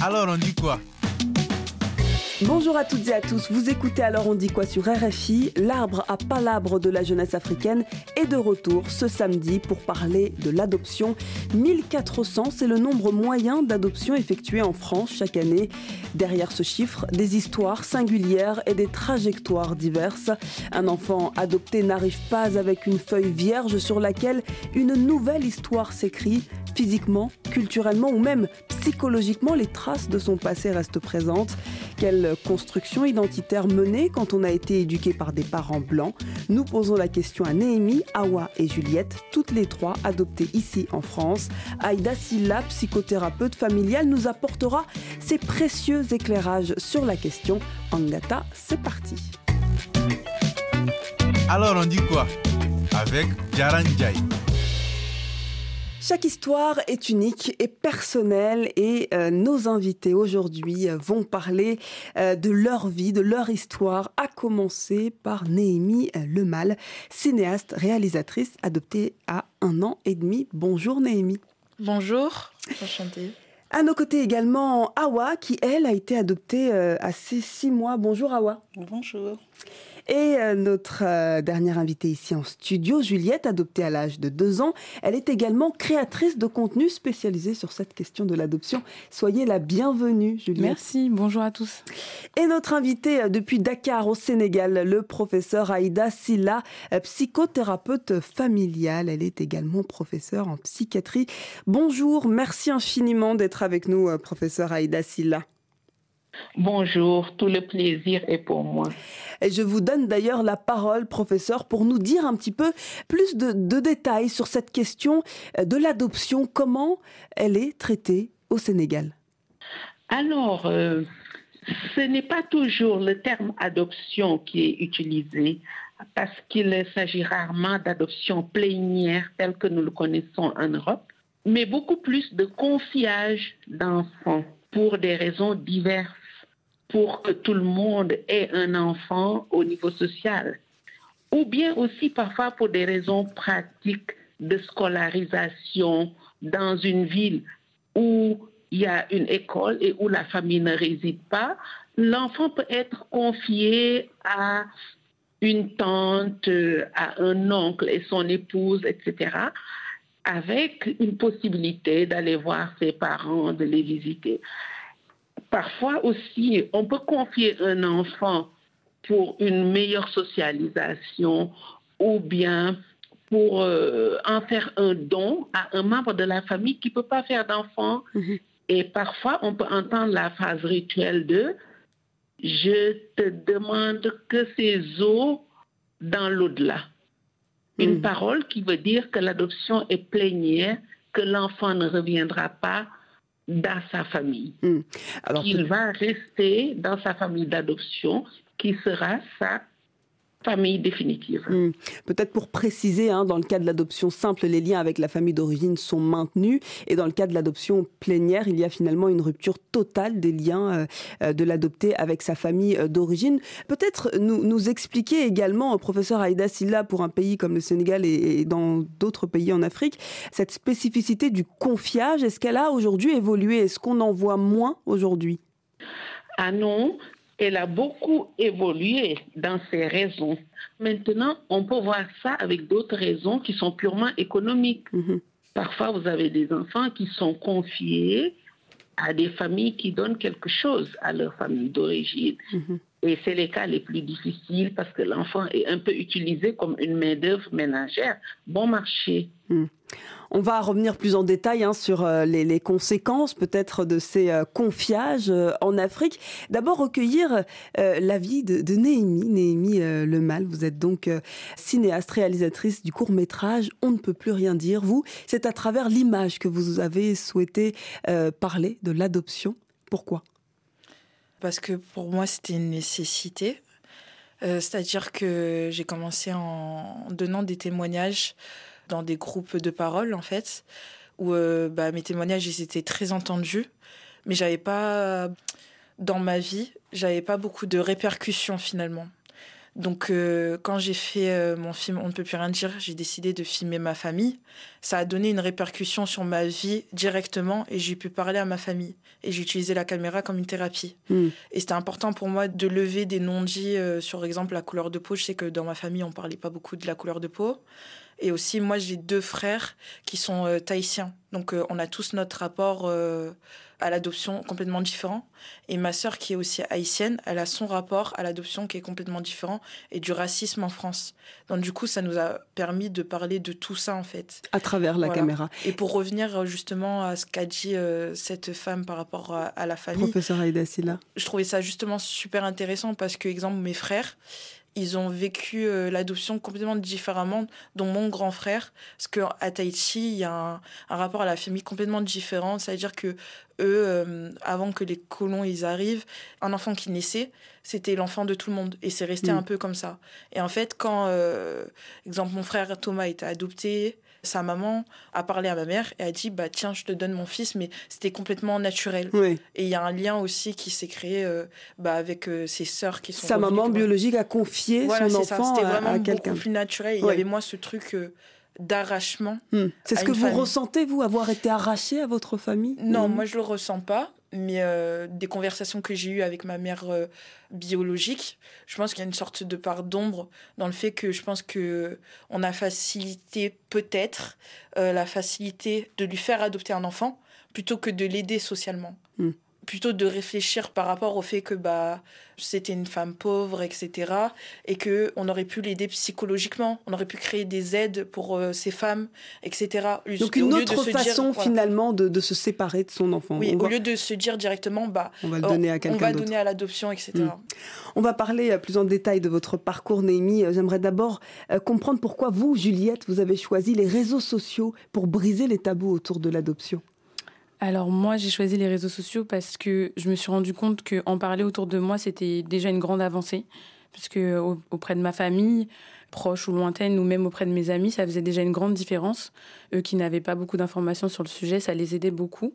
Alors on dit quoi? Bonjour à toutes et à tous, vous écoutez alors on dit quoi sur RFI L'arbre à palabre de la jeunesse africaine est de retour ce samedi pour parler de l'adoption. 1400, c'est le nombre moyen d'adoptions effectuées en France chaque année. Derrière ce chiffre, des histoires singulières et des trajectoires diverses. Un enfant adopté n'arrive pas avec une feuille vierge sur laquelle une nouvelle histoire s'écrit. Physiquement, culturellement ou même psychologiquement, les traces de son passé restent présentes. Quelle construction identitaire menée quand on a été éduqué par des parents blancs? Nous posons la question à Néhémie, Awa et Juliette, toutes les trois adoptées ici en France. Aïda Silla, psychothérapeute familiale, nous apportera ses précieux éclairages sur la question. Angata, c'est parti. Alors on dit quoi? Avec Jaran Jai. Chaque histoire est unique et personnelle et euh, nos invités aujourd'hui euh, vont parler euh, de leur vie, de leur histoire, à commencer par Néhémie Lemal, cinéaste, réalisatrice, adoptée à un an et demi. Bonjour Néhémie. Bonjour, enchantée. À nos côtés également Awa, qui elle a été adoptée à ses six mois. Bonjour Awa. Bonjour. Et euh, notre euh, dernière invitée ici en studio, Juliette, adoptée à l'âge de deux ans, elle est également créatrice de contenu spécialisé sur cette question de l'adoption. Soyez la bienvenue, Juliette. Merci, bonjour à tous. Et notre invité euh, depuis Dakar au Sénégal, le professeur Aïda Silla, psychothérapeute familiale. Elle est également professeure en psychiatrie. Bonjour, merci infiniment d'être avec nous, professeur Aïda Silla. Bonjour, tout le plaisir est pour moi. Et je vous donne d'ailleurs la parole, professeur, pour nous dire un petit peu plus de, détails sur cette question euh, de l'adoption, comment elle est traitée au Sénégal. Alors, euh, ce n'est pas toujours le terme adoption qui est utilisé parce qu'il s'agit rarement d'adoption plénière telle que nous le connaissons en Europe, mais beaucoup plus de confiage d'enfants pour des raisons diverses pour que tout le monde ait un enfant au niveau social, ou bien aussi parfois pour des raisons pratiques de scolarisation dans une ville où il y a une école et où la famille ne réside pas, l'enfant peut être confié à une tante, à un oncle et son épouse, etc., avec une possibilité d'aller voir ses parents, de les visiter. Parfois aussi, on peut confier un enfant pour une meilleure socialisation ou bien pour euh, en faire un don à un membre de la famille qui ne peut pas faire d'enfant. Mhm. Et parfois, on peut entendre la phrase rituelle de Je te demande que ces eaux dans l'au-delà. Une mhm. parole qui veut dire que l'adoption est plénière, que l'enfant ne reviendra pas dans sa famille. Hmm. Alors, il va rester dans sa famille d'adoption qui sera sa famille définitive. Hmm. Peut-être pour préciser, hein, dans le cas de l'adoption simple, les liens avec la famille d'origine sont maintenus, et dans le cas de l'adoption plénière, il y a finalement une rupture totale des liens euh, euh, de l'adopté avec sa famille euh, d'origine. Peut-être nous, nous expliquer également, professeur Aïda Silla, pour un pays comme le Sénégal et, dans d'autres pays en Afrique, cette spécificité du confiage, est-ce qu'elle a aujourd'hui évolué? Est-ce qu'on en voit moins aujourd'hui? Ah non, elle a beaucoup évolué dans ses raisons. Maintenant, on peut voir ça avec d'autres raisons qui sont purement économiques. Mhm. Parfois, vous avez des enfants qui sont confiés à des familles qui donnent quelque chose à leur famille d'origine. Mhm. Et c'est les cas les plus difficiles parce que l'enfant est un peu utilisé comme une main-d'œuvre ménagère, bon marché. Mhm. On va revenir plus en détail hein, sur euh, les, conséquences peut-être de ces euh, confiages euh, en Afrique. D'abord recueillir l'avis de, de Néhémie, Néhémie Lemal. Vous êtes donc cinéaste, réalisatrice du court métrage On ne peut plus rien dire. Vous, c'est à travers l'image que vous avez souhaité parler de l'adoption. Pourquoi? Parce que pour moi, c'était une nécessité. C'est-à-dire que j'ai commencé en donnant des témoignages dans des groupes de parole, en fait, où euh, bah, mes témoignages, ils étaient très entendus, mais j'avais pas, dans ma vie, j'avais pas beaucoup de répercussions finalement. Donc, euh, quand j'ai fait euh, mon film On ne peut plus rien dire, j'ai décidé de filmer ma famille. Ça a donné une répercussion sur ma vie directement et j'ai pu parler à ma famille. Et j'ai utilisé la caméra comme une thérapie. Hmm. Et c'était important pour moi de lever des non-dits euh, sur, exemple, la couleur de peau. Je sais que dans ma famille, on parlait pas beaucoup de la couleur de peau. Et aussi, moi, j'ai deux frères qui sont euh, tahitiens. Donc, euh, on a tous notre rapport euh, à l'adoption complètement différent. Et ma sœur, qui est aussi haïtienne, elle a son rapport à l'adoption qui est complètement différent et du racisme en France. Donc, du coup, ça nous a permis de parler de tout ça, en fait. À travers la Voilà. caméra. Et pour revenir euh, justement à ce qu'a dit cette femme par rapport à, à la famille, Professeur Aïda Silla. je trouvais ça justement super intéressant parce que, exemple, mes frères, ils ont vécu euh, l'adoption complètement différemment, dont mon grand frère. Parce qu'à Tahiti, il y a un, un rapport à la famille complètement différent. C'est-à-dire que eux, euh, avant que les colons ils arrivent, un enfant qui naissait, c'était l'enfant de tout le monde. Et c'est resté Mm. un peu comme ça. Et en fait, quand, euh, exemple, mon frère Thomas été adopté, sa maman a parlé à ma mère et a dit bah tiens je te donne mon fils mais c'était complètement naturel Oui. et il y a un lien aussi qui s'est créé euh, bah, avec euh, ses sœurs qui sont Sa maman quoi. biologique a confié Voilà, son ça. enfant C'était à, à quelqu'un. plus naturel. Il y avait moi ce truc euh, d'arrachement. Hmm. C'est ce que vous famille. ressentez, vous, avoir été arraché à votre famille? Non, Hmm. moi je le ressens pas. Mais euh, des conversations que j'ai eues avec ma mère euh, biologique, je pense qu'il y a une sorte de part d'ombre dans le fait que je pense que on a facilité peut-être euh, la facilité de lui faire adopter un enfant plutôt que de l'aider socialement. Mm. Plutôt de réfléchir par rapport au fait que bah c'était une femme pauvre, etc. Et que on aurait pu l'aider psychologiquement, on aurait pu créer des aides pour euh, ces femmes, etc. Donc une autre dire- façon finalement de, de se séparer de son enfant. Oui, on, au va, lieu de se dire directement, bah, on va le oh, donner à on quelqu'un va d'autre. donner à l'adoption, etc. Mm. On va parler euh, plus en détail de votre parcours, Némi. Euh, J'aimerais d'abord comprendre pourquoi vous, Juliette, vous avez choisi les réseaux sociaux pour briser les tabous autour de l'adoption. Alors moi, j'ai choisi les réseaux sociaux parce que je me suis rendu compte qu'en parler autour de moi, c'était déjà une grande avancée. Puisque au- auprès de ma famille, proche ou lointaine, ou même auprès de mes amis, ça faisait déjà une grande différence. Eux qui n'avaient pas beaucoup d'informations sur le sujet, ça les aidait beaucoup.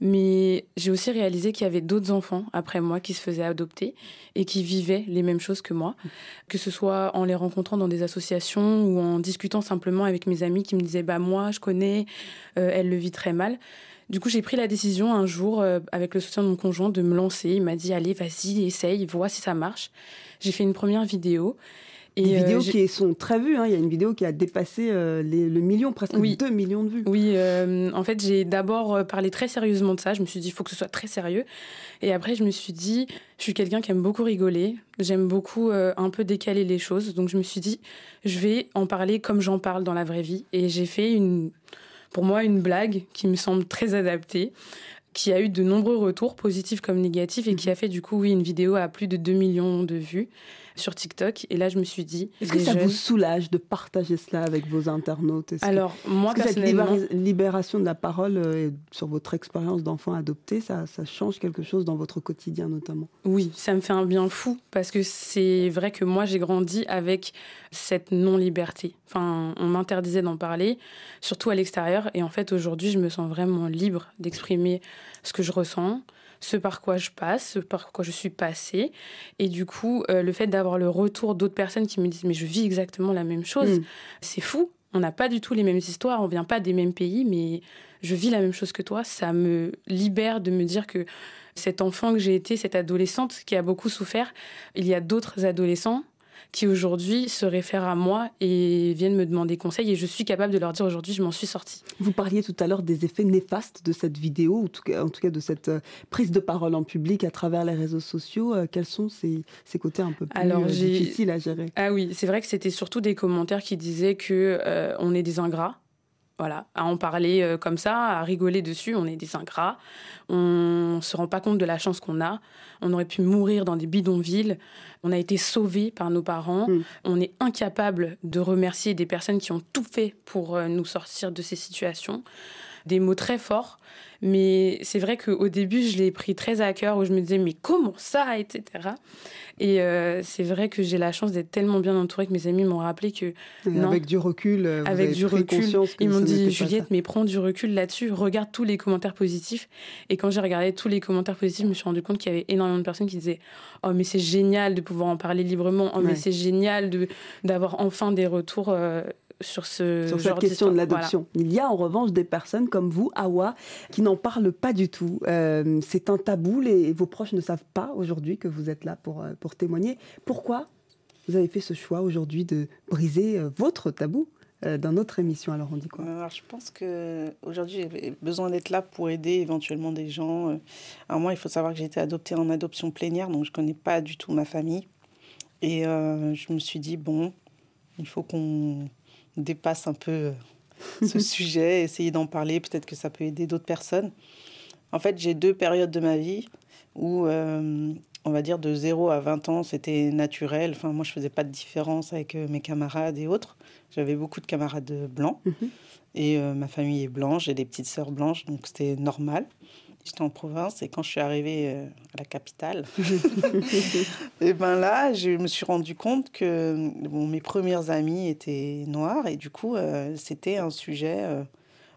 Mais j'ai aussi réalisé qu'il y avait d'autres enfants après moi qui se faisaient adopter et qui vivaient les mêmes choses que moi. Que ce soit en les rencontrant dans des associations ou en discutant simplement avec mes amis qui me disaient bah moi je connais, euh, elle le vit très mal. Du coup, j'ai pris la décision un jour, euh, avec le soutien de mon conjoint, de me lancer. Il m'a dit Allez, vas-y, essaye, vois si ça marche. J'ai fait une première vidéo. Et, Des euh, vidéos qui sont très vues. hein. Il y a une vidéo qui a dépassé euh, les- le million, presque Oui. 2 millions de vues. Oui, euh, en fait, j'ai d'abord parlé très sérieusement de ça. Je me suis dit, il faut que ce soit très sérieux. Et après, je me suis dit, je suis quelqu'un qui aime beaucoup rigoler. J'aime beaucoup un peu décaler les choses. Donc, je me suis dit, je vais en parler comme j'en parle dans la vraie vie. Et j'ai fait une, pour moi, une blague qui me semble très adaptée, qui a eu de nombreux retours, positifs comme négatifs, et qui a fait du coup, oui, une vidéo à plus de 2 millions de vues sur TikTok. Et là, je me suis dit, Est-ce que ça jeunes- vous soulage de partager cela avec vos internautes? Que- Alors, moi, que cette personnellement... libération de la parole euh, sur votre expérience d'enfant adopté, ça, ça change quelque chose dans votre quotidien notamment? Oui, ça me fait un bien fou parce que c'est vrai que moi j'ai grandi avec cette non-liberté. Enfin, on m'interdisait d'en parler, surtout à l'extérieur. Et en fait, aujourd'hui, je me sens vraiment libre d'exprimer ce que je ressens, ce par quoi je passe, ce par quoi je suis passée. Et du coup, euh, le fait d'avoir le retour d'autres personnes qui me disent Mais je vis exactement la même chose, Mm. c'est fou. On n'a pas du tout les mêmes histoires, on vient pas des mêmes pays, mais je vis la même chose que toi. Ça me libère de me dire que cet enfant que j'ai été, cette adolescente qui a beaucoup souffert, il y a d'autres adolescents qui aujourd'hui se réfèrent à moi et viennent me demander conseil et je suis capable de leur dire aujourd'hui je m'en suis sortie. Vous parliez tout à l'heure des effets néfastes de cette vidéo, ou en tout cas, de cette euh, prise de parole en public à travers les réseaux sociaux. Euh, quels sont ces, ces côtés un peu plus Alors, euh, difficiles à gérer? Ah oui, c'est vrai que c'était surtout des commentaires qui disaient que euh, on est des ingrats. Voilà, à en parler euh, comme ça, à rigoler dessus, on est des ingrats. On se rend pas compte de la chance qu'on a. On aurait pu mourir dans des bidonvilles. On a été sauvés par nos parents. Mm. On est incapable de remercier des personnes qui ont tout fait pour euh, nous sortir de ces situations. Des mots très forts. Mais c'est vrai qu'au début, je l'ai pris très à cœur, où je me disais, mais comment ça, etc. Et euh, c'est vrai que j'ai la chance d'être tellement bien entourée que mes amis m'ont rappelé que. non, avec du recul, vous avec du recul, ils m'ont dit Juliette, mais prends du recul là-dessus, regarde tous les commentaires positifs. Et quand j'ai regardé tous les commentaires positifs, je me suis rendu compte qu'il y avait énormément de personnes qui disaient Oh, mais c'est génial de pouvoir en parler librement. Oh, mais c'est génial d'avoir enfin des retours. Euh, sur, ce sur cette question de l'adoption. Il y a en revanche des personnes comme vous, Awa, qui n'en parlent pas du tout. Euh, c'est un tabou, les, vos proches ne savent pas aujourd'hui que vous êtes là pour, euh, pour témoigner. Pourquoi vous avez fait ce choix aujourd'hui de briser euh, votre tabou dans notre émission Alors on dit quoi? Alors je pense que aujourd'hui j'ai besoin d'être là pour aider éventuellement des gens. Alors moi il faut savoir que j'ai été adoptée en adoption plénière donc je connais pas du tout ma famille et je me suis dit bon il faut qu'on dépasse un peu euh, ce sujet, essayer d'en parler, peut-être que ça peut aider d'autres personnes. En fait, j'ai deux périodes de ma vie où, euh, on va dire, de 0 à 20 ans, c'était naturel. Enfin, moi, je faisais pas de différence avec euh, mes camarades et autres. J'avais beaucoup de camarades blancs. Mhm. Et ma famille est blanche, j'ai des petites sœurs blanches, donc c'était normal. J'étais en province et quand je suis arrivée euh, à la capitale, et ben là, je me suis rendu compte que bon, mes premières amies étaient noires et du coup, euh, c'était un sujet. Euh,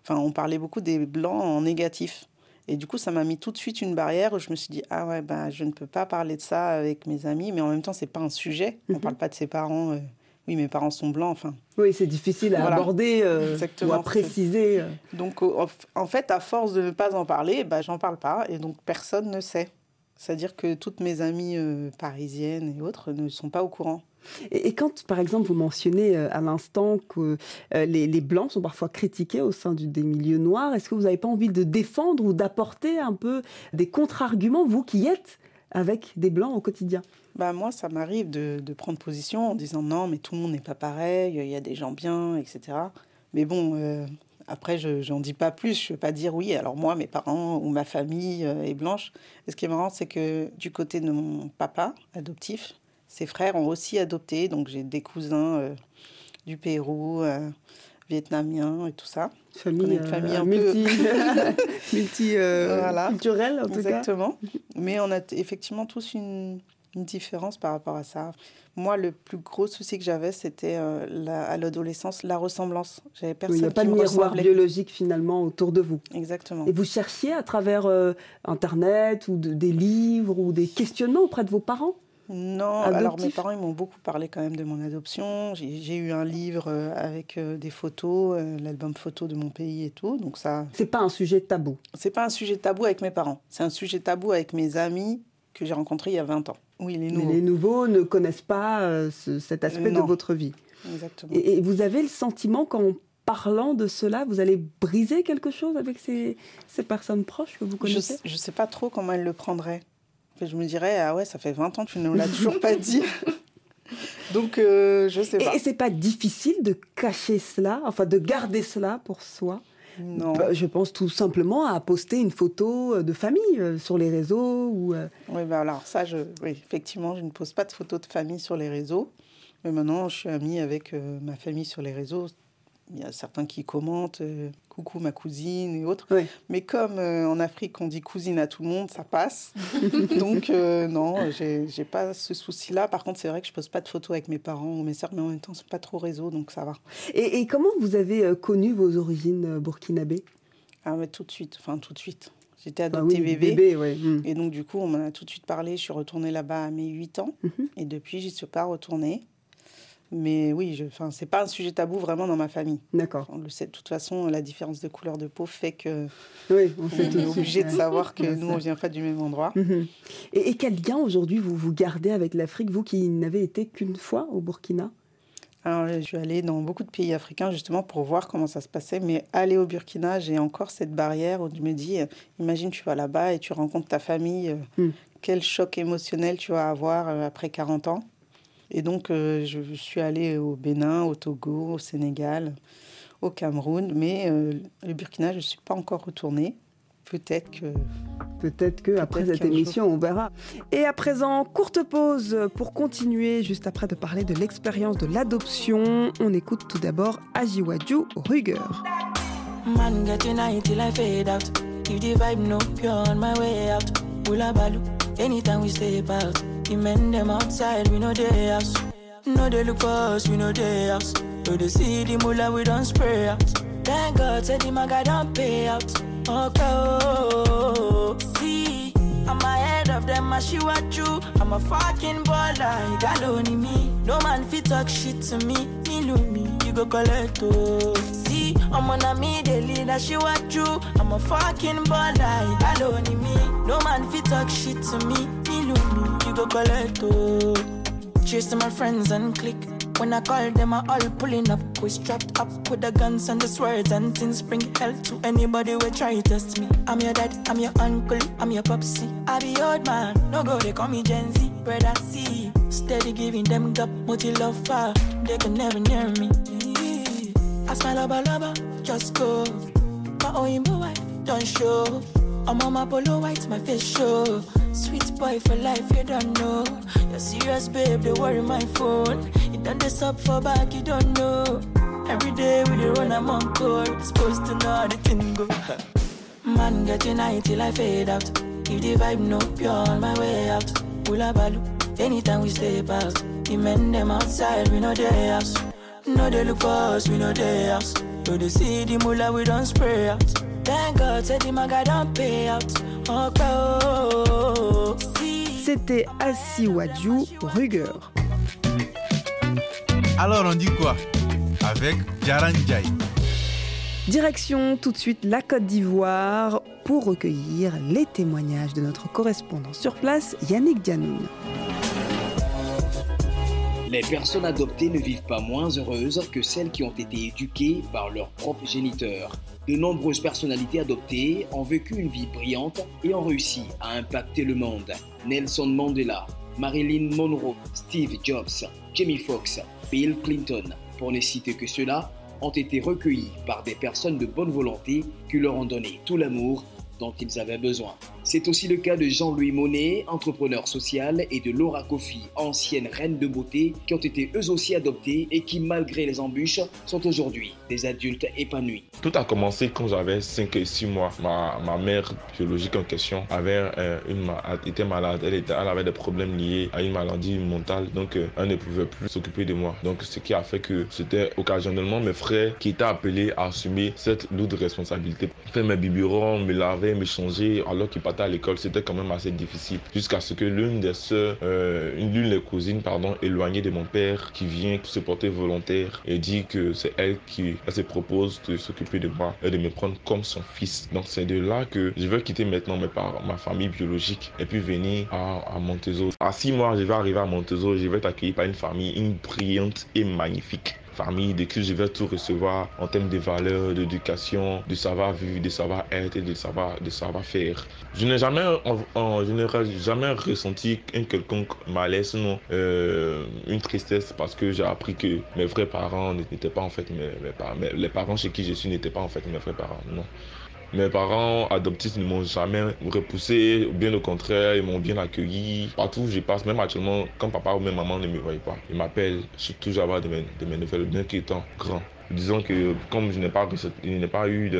enfin, on parlait beaucoup des blancs en négatif. Et du coup, ça m'a mis tout de suite une barrière où je me suis dit ah ouais ben je ne peux pas parler de ça avec mes amis, mais en même temps c'est pas un sujet. On ne mhm. parle pas de ses parents oui, mes parents sont blancs, enfin. Oui, c'est difficile à aborder euh, ou à préciser. Euh. Donc, en fait, à force de ne pas en parler, bah, j'en parle pas, et donc personne ne sait. C'est-à-dire que toutes mes amies euh, parisiennes et autres ne sont pas au courant. Et, quand, par exemple, vous mentionnez à l'instant que les, les, Blancs sont parfois critiqués au sein du, des milieux noirs, est-ce que vous n'avez pas envie de défendre ou d'apporter un peu des contre-arguments, vous qui êtes avec des Blancs au quotidien? Bah, moi, ça m'arrive de, de, prendre position en disant non, mais tout le monde n'est pas pareil, il y a des gens bien, etc. Mais bon, euh, après, je n'en dis pas plus. Je ne vais pas dire oui, alors moi, mes parents ou ma famille euh, est blanche. Et ce qui est marrant, c'est que du côté de mon papa adoptif, ses frères ont aussi adopté. Donc j'ai des cousins euh, du Pérou, vietnamiens et tout ça. Famille, une famille un multi, peu... multi culturelle, en tout Exactement. Mais on a effectivement tous une une différence par rapport à ça. Moi, le plus gros souci que j'avais, c'était euh, à l'adolescence, la ressemblance. J'avais personne Il n'y a pas de miroir biologique finalement autour de vous. Exactement. Et vous cherchiez à travers euh, Internet ou des livres ou des questionnements auprès de vos parents? Non, alors mes parents ils m'ont beaucoup parlé quand même de mon adoption. J'ai eu un livre euh, avec des photos, l'album photo de mon pays et tout. Donc ça. C'est pas un sujet tabou? C'est pas un sujet tabou avec mes parents. C'est un sujet tabou avec mes amis que j'ai rencontrés il y a 20 ans. Oui, les nouveaux. les nouveaux ne connaissent pas euh, cet aspect de votre vie. Exactement. Et, vous avez le sentiment qu'en parlant de cela, vous allez briser quelque chose avec ces, ces personnes proches que vous connaissez Je ne sais pas trop comment elles le prendraient. Je me dirais, ah ouais, ça fait 20 ans que tu ne nous l'as toujours pas dit. Donc, euh, je sais pas. Et, et c'est pas difficile de cacher cela, enfin de garder cela pour soi non. Je pense tout simplement à poster une photo euh, de famille euh, sur les réseaux. Ou, euh. Oui, bah alors ça, je, oui, effectivement, je ne pose pas de photos de famille sur les réseaux. Mais maintenant, je suis amie avec ma famille sur les réseaux. Il y a certains qui commentent euh, coucou ma cousine et autres. Mais comme euh, en Afrique on dit cousine à tout le monde, ça passe. Donc euh, non, j'ai pas ce souci-là. Par contre, c'est vrai que je pose pas de photos avec mes parents ou mes sœurs, mais en même temps, c'est pas trop réseau, donc ça va. Et, comment vous avez connu vos origines burkinabées Ah mais tout de suite, enfin tout de suite. J'étais ah adoptée bébé. Hmm. Et donc, du coup, on m'en a tout de suite parlé. Je suis retournée là-bas à mes 8 ans. Mhm. Et depuis, j'y suis pas retournée. Mais oui, ce n'est c'est pas un sujet tabou vraiment dans ma famille. D'accord. On le sait de toute façon, la différence de couleur de peau fait que oui, on, est obligé de savoir que nous, on vient pas du même endroit. Mhm. et, quel lien aujourd'hui vous, vous gardez avec l'Afrique, vous qui n'avez été qu'une fois au Burkina? Alors, je suis allée dans beaucoup de pays africains justement pour voir comment ça se passait, mais aller au Burkina, j'ai encore cette barrière où je me dis, euh, imagine tu vas là-bas et tu rencontres ta famille, euh, hmm. quel choc émotionnel tu vas avoir euh, après 40 ans. Et donc, euh, je suis allée au Bénin, au Togo, au Sénégal, au Cameroun, mais euh, le Burkina, je ne suis pas encore retournée. Peut-être que. Peut-être que après cette émission, on verra. Et à présent, courte pause pour continuer, juste après de parler de l'expérience de l'adoption. On écoute tout d'abord Ajiwadju Ruger. Man, get tonight till I fade out. If the vibe no pure on my way out. Balu, anytime we step out. The men them outside, we know they house. No, they look for us, we know they house. So they see the mullah, we don't spray out. Thank God, said the maga don't pay out. Okay, oh, see, I'm ahead of them, I see what you. I'm a fucking baller, got only me. No man fit talk shit to me, me look me, you go collect oh. See, I'm on a me, lead, I see what you. I'm a fucking baller, got only me. No man fit talk shit to me me, you go collect to my friends and click. When I call them, I all pulling up. We strapped up with the guns and the swords and things. Bring hell to anybody who try to test me. I'm your dad, I'm your uncle, I'm your popsy. I be old man, no go, they call me Gen Z. Brother C, steady giving them gap, multi love fire. They can never near me. I smile lover, lover, just go. My own wife, don't show. I'm on my polo white, my face show. Sweet boy for life, you don't know. You're serious, babe, they worry my phone. You done this up for back, you don't know. Every day we dey run, I'm on call. Supposed to know the thing go. Man, get tonight till I fade out. If the vibe no pure on my way out. Hula balu, anytime we stay past. The men them outside, we know their house. No, they look for us, we know their house. So they see the mullah, we don't spray out. Thank God, said the maga don't pay out. Okay, oh, see. C'était Assi Wadju, Ruger. Alors on dit quoi? Avec Jaran Jai. Direction tout de suite la Côte d'Ivoire pour recueillir les témoignages de notre correspondant sur place, Yannick Dianoun. Les personnes adoptées ne vivent pas moins heureuses que celles qui ont été éduquées par leurs propres géniteurs. De nombreuses personnalités adoptées ont vécu une vie brillante et ont réussi à impacter le monde. Nelson Mandela, Marilyn Monroe, Steve Jobs, Jamie Foxx, Bill Clinton, pour ne citer que ceux-là, ont été recueillis par des personnes de bonne volonté qui leur ont donné tout l'amour dont ils avaient besoin. C'est aussi le cas de Jean-Louis Monet, entrepreneur social, et de Laura Kofi, ancienne reine de beauté, qui ont été eux aussi adoptés et qui, malgré les embûches, sont aujourd'hui des adultes épanouis. Tout a commencé quand j'avais 5 et 6 mois. Ma, mère biologique en question avait euh, était malade. Elle avait des problèmes liés à une maladie mentale. Donc, euh, elle ne pouvait plus s'occuper de moi. Donc, ce qui a fait que c'était occasionnellement mes frères qui étaient appelés à assumer cette lourde responsabilité. Faire mes biberons, me laver, me changer alors qu'ils à l'école, c'était quand même assez difficile. Jusqu'à ce que l'une des sœurs, euh, une- l'une des cousines, pardon, éloignée de mon père, qui vient se porter volontaire et dit que c'est elle qui elle se propose de s'occuper de moi et de me prendre comme son fils. Donc c'est de là que je vais quitter maintenant mes parents, ma famille biologique et puis venir à, à Montezo. À six mois, je vais arriver à Montezo, je vais être accueilli par une famille, une brillante et magnifique famille de qui je vais tout recevoir en termes de valeurs, d'éducation, de savoir-vivre, de savoir-être et de savoir de savoir-faire. Je n'ai jamais, en- en- jamais ressenti un quelconque malaise, non, euh, une tristesse parce que j'ai appris que mes vrais parents n'étaient pas en fait mes, mes parents, mes- les parents chez qui je suis n'étaient pas en fait mes vrais parents, non. Mes parents adoptifs ne m'ont jamais repoussé, bien au contraire, ils m'ont bien accueilli. Partout où je passe, même actuellement, quand papa ou même maman ne me voient pas, ils m'appellent. À avoir de mes, de mes nouvelles, bien qu'étant grand. Disons que comme je n'ai pas, eu,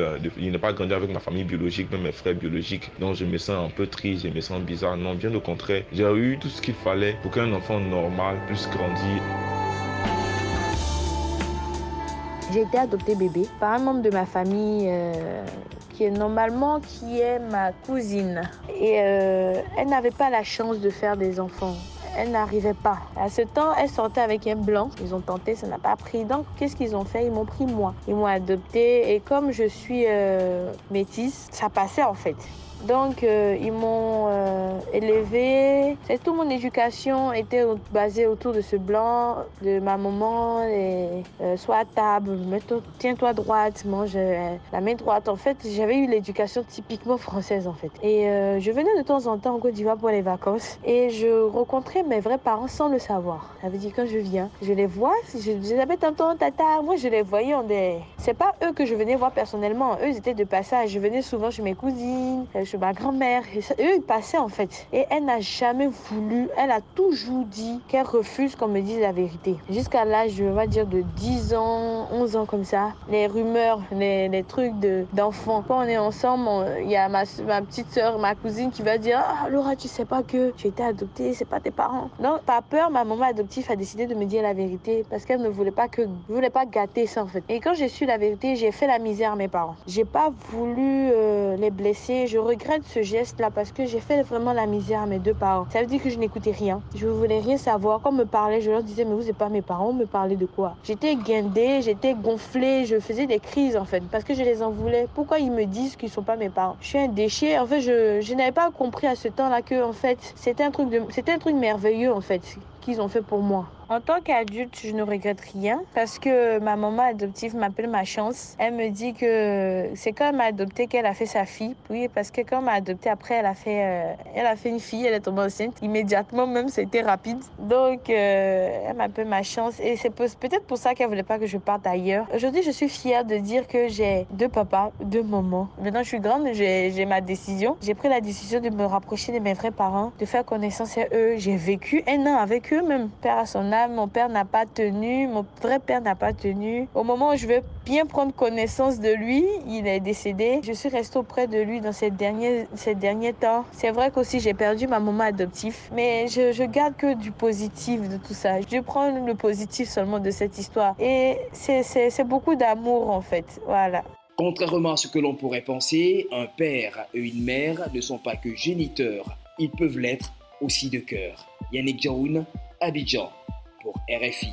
pas grandi avec ma famille biologique, même mes frères biologiques, donc je me sens un peu triste, je me sens bizarre. Non, bien au contraire, j'ai eu tout ce qu'il fallait pour qu'un enfant normal puisse grandir. J'ai été adoptée bébé par un membre de ma famille euh, normalement qui est ma cousine. Et euh, elle n'avait pas la chance de faire des enfants. Elle n'arrivait pas. À ce temps, elle sortait avec un blanc. Ils ont tenté, ça n'a pas pris. Donc, qu'est-ce qu'ils ont fait? Ils m'ont pris moi. Ils m'ont adoptée. Et comme je suis euh, métisse, ça passait en fait. Donc, euh, ils m'ont euh, élevée. C'est toute mon éducation était basée autour de ce blanc, de ma maman. Et, euh, sois à table, tiens-toi droite, mange la main droite. En fait, j'avais eu l'éducation typiquement française en fait. Et je venais de temps en temps en Côte d'Ivoire pour les vacances. Et je rencontrais mes vrais parents sans le savoir. Ça veut dire quand je viens, je les vois. Je les appelle tonton, tata. Moi, je les voyais en des. C'est pas eux que je venais voir personnellement. Eux, ils étaient de passage. Je venais souvent chez mes cousines. Ma grand-mère. Et eux, ils passaient en fait. Et elle n'a jamais voulu, elle a toujours dit qu'elle refuse qu'on me dise la vérité. Jusqu'à l'âge, je vais dire, de 10 ans, 11 ans comme ça, les rumeurs, les, les trucs d'enfants. Quand on est ensemble, il y a ma, ma petite soeur, ma cousine qui va dire Ah, Laura, tu sais pas que tu été adoptée, c'est pas tes parents. Non, pas peur, ma maman adoptive a décidé de me dire la vérité parce qu'elle ne voulait pas que, pas gâter ça en fait. Et quand j'ai su la vérité, j'ai fait la misère à mes parents. J'ai pas voulu euh, les blesser. Je regrette ce geste-là parce que j'ai fait vraiment la misère à mes deux parents. Ça veut dire que je n'écoutais rien. Je voulais rien savoir. Quand on me parlait, je leur disais mais vous n'êtes pas mes parents. On me parlait de quoi? J'étais guindée, j'étais gonflée, je faisais des crises en fait parce que je les en voulais. Pourquoi ils me disent qu'ils sont pas mes parents? Je suis un déchet. En fait, je, je n'avais pas compris à ce temps-là que en fait c'était un truc un truc merveilleux en fait qu'ils ont fait pour moi. En tant qu'adulte, je ne regrette rien parce que ma maman adoptive m'appelle ma chance. Elle me dit que c'est quand elle m'a adopté qu'elle a fait sa fille. Oui, parce que quand elle m'a adopté après, elle a fait, euh, elle a fait une fille, elle est tombée enceinte. Immédiatement, même, c'était rapide. Donc, euh, elle m'appelle ma chance et c'est peut-être pour ça qu'elle voulait pas que je parte ailleurs. Aujourd'hui, je suis fière de dire que j'ai deux papas, deux mamans. Maintenant, je suis grande, j'ai ma décision. J'ai pris la décision de me rapprocher de mes vrais parents, de faire connaissance à eux. J'ai vécu un an avec eux, même père à son mon père n'a pas tenu, mon vrai père n'a pas tenu. Au moment où je veux bien prendre connaissance de lui, il est décédé. Je suis restée auprès de lui dans ces derniers, ces derniers temps. C'est vrai qu'aussi j'ai perdu ma maman adoptive, mais je, je garde que du positif de tout ça. Je prends le positif seulement de cette histoire. Et c'est beaucoup d'amour en fait. Voilà. Contrairement à ce que l'on pourrait penser, un père et une mère ne sont pas que géniteurs, ils peuvent l'être aussi de cœur. Yannick Jaoun, Abidjan pour RFI.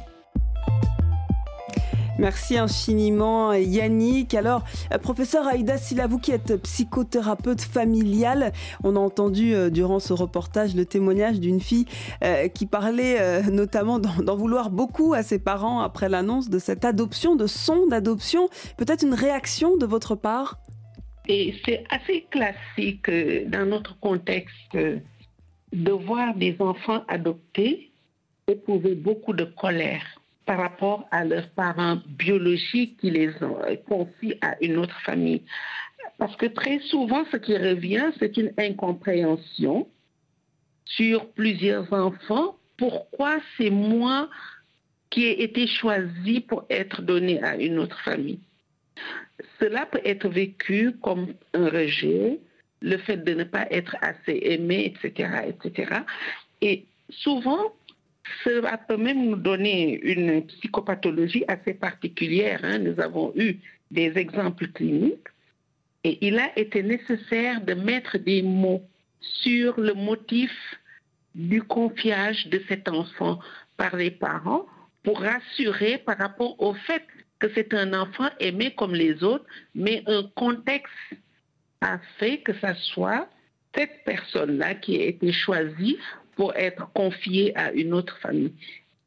Merci infiniment Yannick. Alors, euh, professeur Aïda Silla, vous qui êtes psychothérapeute familiale, on a entendu euh, durant ce reportage le témoignage d'une fille euh, qui parlait notamment d'en vouloir beaucoup à ses parents après l'annonce de cette adoption, de son d'adoption. Peut-être une réaction de votre part? Et c'est assez classique dans notre contexte de voir des enfants adoptés éprouver beaucoup de colère par rapport à leurs parents biologiques qui les ont confiés à une autre famille. Parce que très souvent, ce qui revient, c'est une incompréhension sur plusieurs enfants. Pourquoi c'est moi qui ai été choisi pour être donné à une autre famille? Cela peut être vécu comme un rejet, le fait de ne pas être assez aimé, etc., etc. Et souvent, cela peut même nous donner une psychopathologie assez particulière. Hein. Nous avons eu des exemples cliniques et il a été nécessaire de mettre des mots sur le motif du confiage de cet enfant par les parents pour rassurer par rapport au fait que c'est un enfant aimé comme les autres, mais un contexte a fait que ce soit cette personne-là qui a été choisie pour être confié à une autre famille.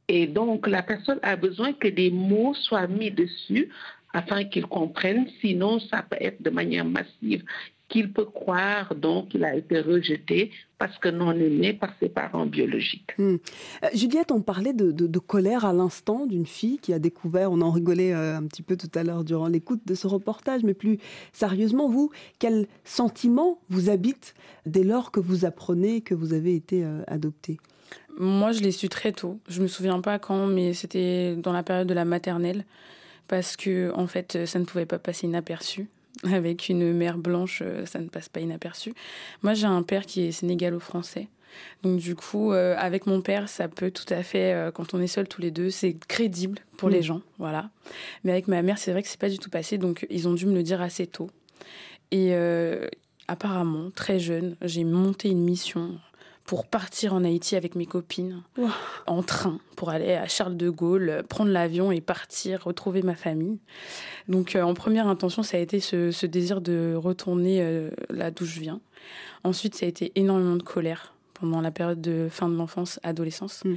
Et donc, la personne a besoin que des mots soient mis dessus afin qu'il comprenne, sinon ça peut être de manière massive qu'il peut croire donc qu'il a été rejeté parce que non aimé par ses parents biologiques. Hmm. Euh, Juliette, on parlait de, colère à l'instant d'une fille qui a découvert, on en rigolait euh, un petit peu tout à l'heure durant l'écoute de ce reportage, mais plus sérieusement, vous, quel sentiment vous habite dès lors que vous apprenez que vous avez été euh, adoptée? Moi, je l'ai su très tôt. Je me souviens pas quand, mais c'était dans la période de la maternelle parce que en fait, ça ne pouvait pas passer inaperçu. avec une mère blanche, euh, ça ne passe pas inaperçu. Moi, j'ai un père qui est sénégalo-français. Donc du coup, euh, avec mon père, ça peut tout à fait, euh, quand on est seuls tous les deux, c'est crédible pour les mm. gens, voilà. Mais avec ma mère, c'est vrai que c'est pas du tout passé, donc ils ont dû me le dire assez tôt. Et apparemment, très jeune, j'ai monté une mission pour partir en Haïti avec mes copines en train pour aller à Charles de Gaulle, prendre l'avion et partir retrouver ma famille. Donc euh, en première intention, ça a été ce, désir de retourner euh, là d'où je viens. Ensuite, ça a été énormément de colère pendant la période de fin de l'enfance, adolescence. Mm.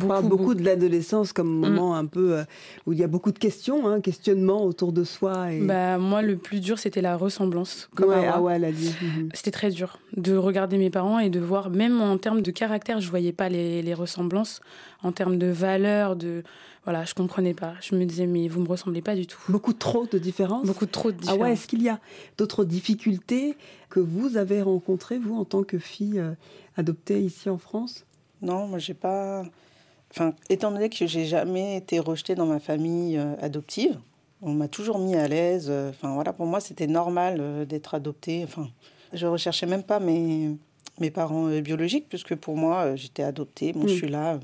On parle beaucoup, de l'adolescence comme mm. moment un peu euh, où il y a beaucoup de questions, hein, questionnements autour de soi. Et... Bah, moi, le plus dur, c'était la ressemblance. Comme ah ouais. Mhm. C'était très dur de regarder mes parents et de voir, même en termes de caractère, je voyais pas les, les ressemblances. En termes de valeur, de. Voilà, je comprenais pas. Je me disais, mais vous me ressemblez pas du tout. Beaucoup trop de différences Beaucoup trop de différences. Ah ouais, est-ce qu'il y a d'autres difficultés que vous avez rencontrées, vous, en tant que fille euh, adoptée ici en France? Non, moi, j'ai pas enfin, étant donné que j'ai jamais été rejetée dans ma famille euh, adoptive, on m'a toujours mis à l'aise. Euh, enfin, voilà, pour moi, c'était normal euh, d'être adoptée. Enfin, je recherchais même pas mes, mes parents biologiques, puisque pour moi, j'étais adoptée. Bon, je suis là.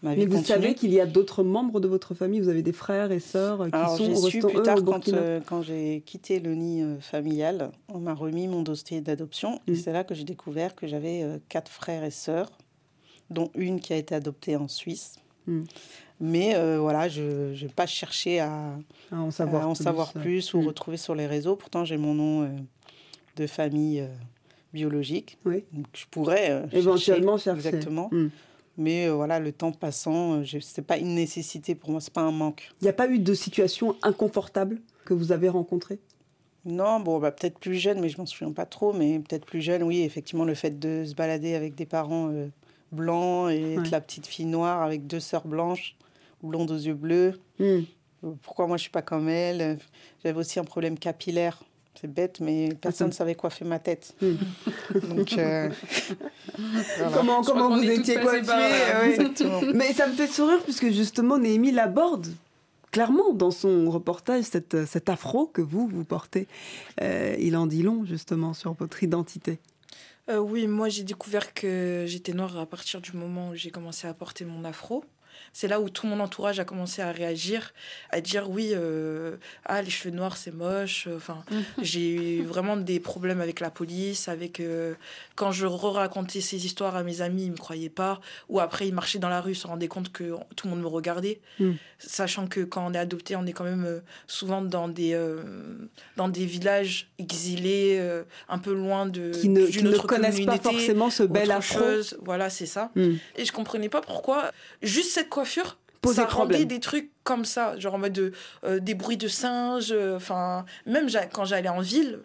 Ma vie Mais vous savez qu'il y a d'autres membres de votre famille Vous avez des frères et sœurs qui Alors, sont su plus tard, quand, quand j'ai quitté le nid familial, on m'a remis mon dossier d'adoption. Et mm. c'est là que j'ai découvert que j'avais quatre frères et sœurs dont une qui a été adoptée en Suisse. Hmm. Mais euh, voilà, je n'ai pas cherché à, en savoir, en plus, savoir plus ou hmm. retrouver sur les réseaux. Pourtant, j'ai mon nom euh, de famille euh, biologique. Oui. Donc, je pourrais éventuellement chercher. Exactement. Hmm. Mais voilà, le temps passant, ce n'est pas une nécessité pour moi, ce n'est pas un manque. Il n'y a pas eu de situation inconfortable que vous avez rencontrée? Non, bon, bah, peut-être plus jeune, mais je m'en souviens pas trop. Mais peut-être plus jeune, oui, effectivement, le fait de se balader avec des parents blanc et la petite fille noire avec deux sœurs blanches, blondes aux yeux bleus. Hmm. Pourquoi moi je suis pas comme elle? J'avais aussi un problème capillaire. C'est bête, mais personne ne savait quoi faire ma tête. Hmm. Donc, euh, comment, comment vous étiez coiffée Mais ça me fait sourire puisque justement Néhémie l'aborde clairement dans son reportage cette, cet afro que vous, vous portez. Euh, il en dit long justement sur votre identité. Euh, oui, moi j'ai découvert que j'étais noire à partir du moment où j'ai commencé à porter mon afro c'est là où tout mon entourage a commencé à réagir, à dire oui, euh, ah les cheveux noirs c'est moche. Enfin, mhm. j'ai eu vraiment des problèmes avec la police, avec euh, quand je racontais ces histoires à mes amis, ils me croyaient pas. Ou après ils marchaient dans la rue, se rendaient compte que tout le monde me regardait, mhm. sachant que quand on est adopté, on est quand même euh, souvent dans des dans des villages exilés, un peu loin de qui ne, qui ne connaissent pas forcément ce bel afro. Voilà, c'est ça. Mhm. Et je comprenais pas pourquoi juste cette coiffure ça rendait des trucs comme ça, genre en mode de, euh, des bruits de singes. Euh, enfin, même quand j'allais en ville,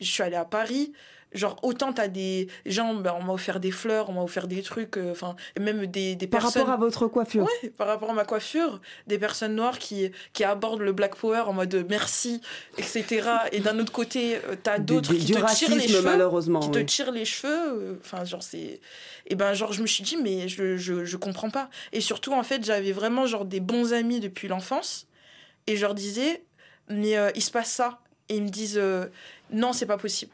je suis allée à Paris, genre autant t'as des gens ben, on m'a offert des fleurs on m'a offert des trucs euh, enfin et même des, des par personnes par rapport à votre coiffure. Ouais par rapport à ma coiffure des personnes noires qui qui abordent le black power en mode merci etc et d'un autre côté euh, t'as d'autres qui te tirent les cheveux malheureusement qui te tirent les cheveux enfin genre c'est et ben genre je me suis dit mais je, je je comprends pas. Et surtout en fait j'avais vraiment genre des bons amis depuis l'enfance et je leur disais mais euh, il se passe ça. Et ils me disent non c'est pas possible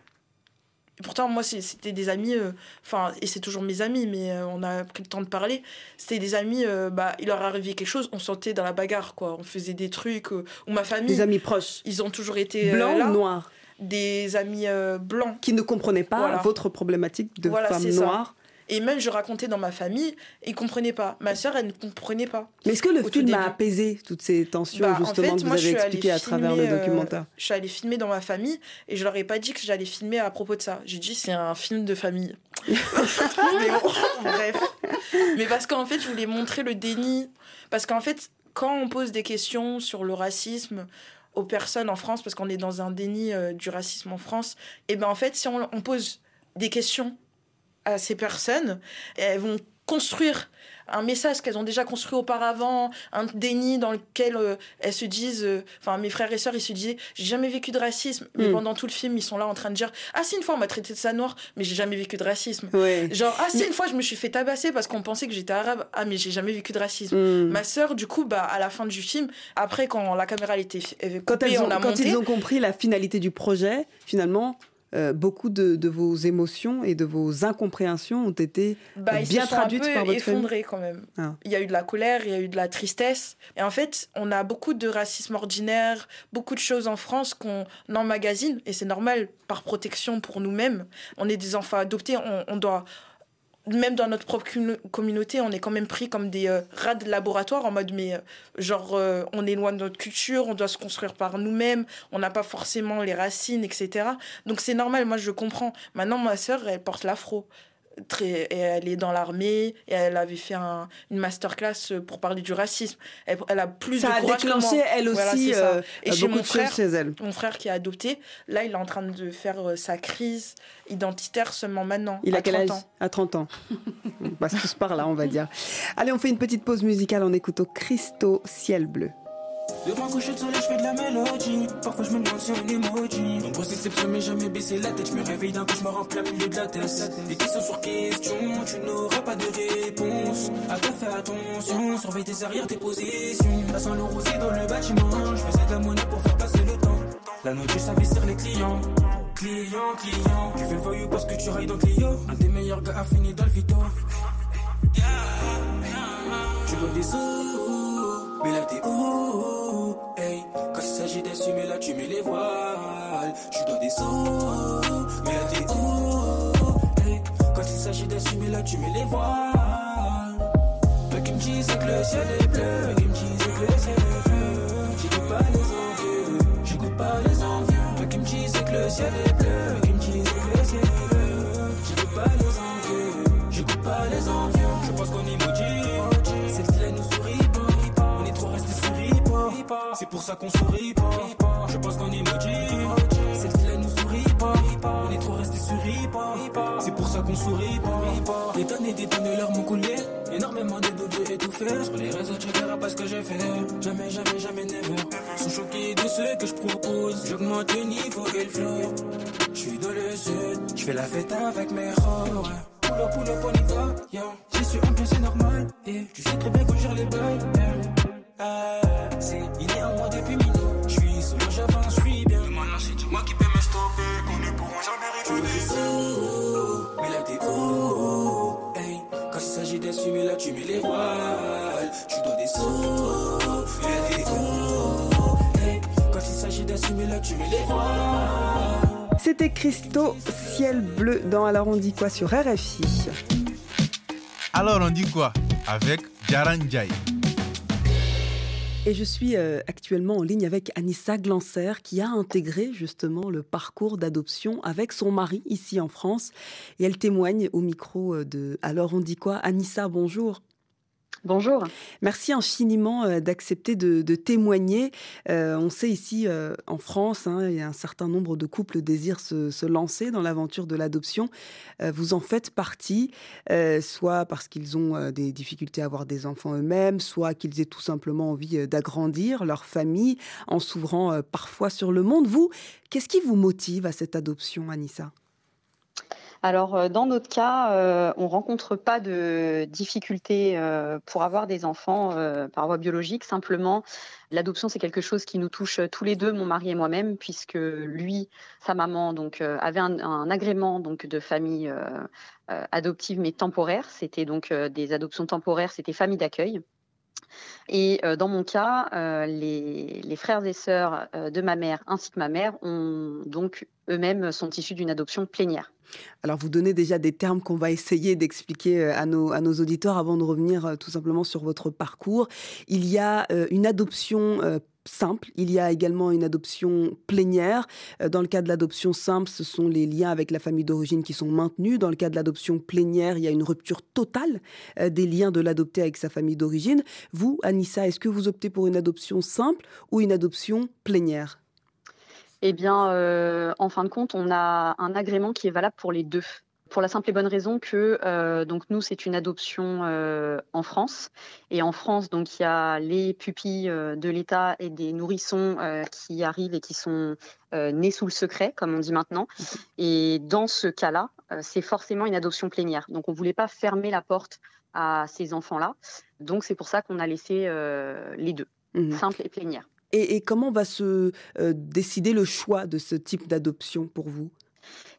pourtant, moi, c'était des amis, euh, enfin, et c'est toujours mes amis, mais euh, on a pris le temps de parler. C'était des amis, euh, bah, il leur arrivait quelque chose, on sentait dans la bagarre, quoi. On faisait des trucs, ou ma famille. Des amis proches. Ils ont toujours été. Blancs ou noirs? Des amis blancs. Qui ne comprenaient pas votre problématique de voilà, femme noire. Et même, je racontais dans ma famille, ils ne comprenaient pas. Ma sœur, elle ne comprenait pas. Mais est-ce que le film a apaisé toutes ces tensions, bah, justement, que vous avez expliquées à travers le euh, documentaire Je suis allée filmer dans ma famille et je leur ai pas dit que j'allais filmer à propos de ça. J'ai dit, c'est un film de famille. Mais bon, bref. Mais parce qu'en fait, je voulais montrer le déni. Parce qu'en fait, quand on pose des questions sur le racisme, aux personnes en France, parce qu'on est dans un déni euh, du racisme en France, et ben en fait, si on, on pose des questions à ces personnes. elles vont construire un message qu'elles ont déjà construit auparavant, un déni dans lequel euh, elles se disent, euh, enfin mes frères et sœurs, ils se disaient, j'ai jamais vécu de racisme, mais hmm. pendant tout le film, ils sont là en train de dire, ah si une fois on m'a traité de ça noir, mais j'ai jamais vécu de racisme. Genre ah si une fois je me suis fait tabasser parce qu'on pensait que j'étais arabe, ah mais j'ai jamais vécu de racisme. Hmm. Ma sœur, du coup, bah à la fin du film, après quand la caméra était coupée, quand, elles ont, quand ils ont compris la finalité du projet, finalement, euh, beaucoup de, vos émotions et de vos incompréhensions ont été bah, bien traduites par votre effondrés quand même. Ah. Il y a eu de la colère, il y a eu de la tristesse. Et en fait, on a beaucoup de racisme ordinaire, beaucoup de choses en France qu'on emmagasine, et c'est normal, par protection pour nous-mêmes. On est des enfants adoptés, on doit même dans notre propre communauté, on est quand même pris comme des euh, rats de laboratoire en mode, mais euh, genre, euh, on est loin de notre culture, on doit se construire par nous-mêmes, on n'a pas forcément les racines, etc. Donc c'est normal, moi je comprends. Maintenant, ma sœur, elle porte l'afro. Très, et elle est dans l'armée et elle avait fait un, une masterclass pour parler du racisme. Elle, elle a plus Ça de a courage déclenché, elle Voilà, aussi, ça. euh, et euh, chez beaucoup mon de choses frère, chez elle. mon frère qui est adopté, là, il est en train de faire euh, sa crise identitaire seulement maintenant. Il a quel 30 âge ans. À 30 ans. on passe tous par là, on va dire. Allez, on fait une petite pause musicale en écoutant Christo Ciel Bleu. Devant coucher de soleil, je fais de la mélodie. Parfois, je me demande si on est maudit. Nombreuses exceptions, mais jamais baisser la tête. Je me réveille d'un coup, je me rends plein milieu de la tête. Des questions sur questions, tu n'auras pas de réponse. À quoi faire attention, surveille tes arrières, tes positions. Passant le rosé dans le bâtiment, je faisais de la monnaie pour faire passer le temps. La note, je savais les clients. Client, client, tu fais voyou parce que tu railles dans Clio. Un des meilleurs gars a fini dans le Vito. Tu veux des sous, mais là t'es où? Hey, quand il s'agit d'assumer, là tu mets les voiles. Tu dois des sous, mais là t'es où? Hey, quand il s'agit d'assumer, là tu mets les voiles. Le qui me disait que le ciel est bleu, le qui me disait que le ciel est bleu. J'écoute pas les envieux, j'écoute pas les envieux. Le qui me disait que le ciel est bleu, le qui me disait que le ciel est bleu. J'écoute pas les envieux, j'écoute pas les envieux. Je pense qu'on est c'est pour ça qu'on sourit pas. Je pense qu'on est maudit, cette nous sourit pas. On est trop resté souris pas, c'est pour ça qu'on sourit pas. Des tonnes et des tonnes de larmes ont coulé, énormément de doutes j'ai étouffé. Sur les réseaux tu verras pas ce que j'ai fait, jamais, jamais, jamais, never. Sont choqués de ce que je propose, j'augmente le niveau et le flow. Je suis dans le sud, je fais la fête avec mes up, pull up, on y va. J'y suis un peu, c'est normal, et tu sais très bien qu'on gère les bails, Ah, c'est inné en moi depuis minot. Je suis solo, j'avance, je suis bien. Maintenant, c'est dis-moi qui peut me stopper, qu'on ne pourront jamais rivaler. Mais là, t'es où? Hey, quand il s'agit d'assumer, là, tu mets les voiles. Tu dois des sous. Mais là, t'es où? Hey, quand il s'agit d'assumer, là, tu mets les voiles. C'était Christo Ciel Bleu dans Alors on dit quoi sur RFI. Alors on dit quoi? Avec Jaran Jai. Et je suis euh, actuellement en ligne avec Anissa Glancer qui a intégré justement le parcours d'adoption avec son mari ici en France. Et elle témoigne au micro euh, de Alors on dit quoi? Anissa, bonjour. Bonjour. Merci infiniment euh, d'accepter de, témoigner. Euh, on sait ici euh, en France, hein, il y a un certain nombre de couples désirent se, lancer dans l'aventure de l'adoption. Vous en faites partie, soit parce qu'ils ont des difficultés à avoir des enfants eux-mêmes, soit qu'ils aient tout simplement envie d'agrandir leur famille en s'ouvrant parfois sur le monde. Vous, qu'est-ce qui vous motive à cette adoption, Anissa? Alors, euh, dans notre cas, euh, on rencontre pas de difficultés euh, pour avoir des enfants par voie biologique. Simplement, l'adoption, c'est quelque chose qui nous touche tous les deux, mon mari et moi-même, puisque lui, sa maman, donc, avait un, agrément donc de famille adoptive mais temporaire. C'était donc des adoptions temporaires, c'était famille d'accueil. Et dans mon cas, les, les frères et sœurs de ma mère ainsi que ma mère ont donc eux-mêmes sont issus d'une adoption plénière. Alors, vous donnez déjà des termes qu'on va essayer d'expliquer euh, à nos, auditeurs avant de revenir euh, tout simplement sur votre parcours. Il y a euh, une adoption simple, il y a également une adoption plénière. Dans le cas de l'adoption simple, ce sont les liens avec la famille d'origine qui sont maintenus. Dans le cas de l'adoption plénière, il y a une rupture totale des liens de l'adopté avec sa famille d'origine. Vous, Anissa, est-ce que vous optez pour une adoption simple ou une adoption plénière? Eh bien, euh, en fin de compte, on a un agrément qui est valable pour les deux. Pour la simple et bonne raison que euh, donc nous c'est une adoption euh, en France et en France donc il y a les pupilles de l'État et des nourrissons qui arrivent et qui sont nés sous le secret comme on dit maintenant et dans ce cas-là c'est forcément une adoption plénière donc on voulait pas fermer la porte à ces enfants-là donc c'est pour ça qu'on a laissé les deux Mhm. simple et plénière. Et, et comment va se euh, décider le choix de ce type d'adoption pour vous?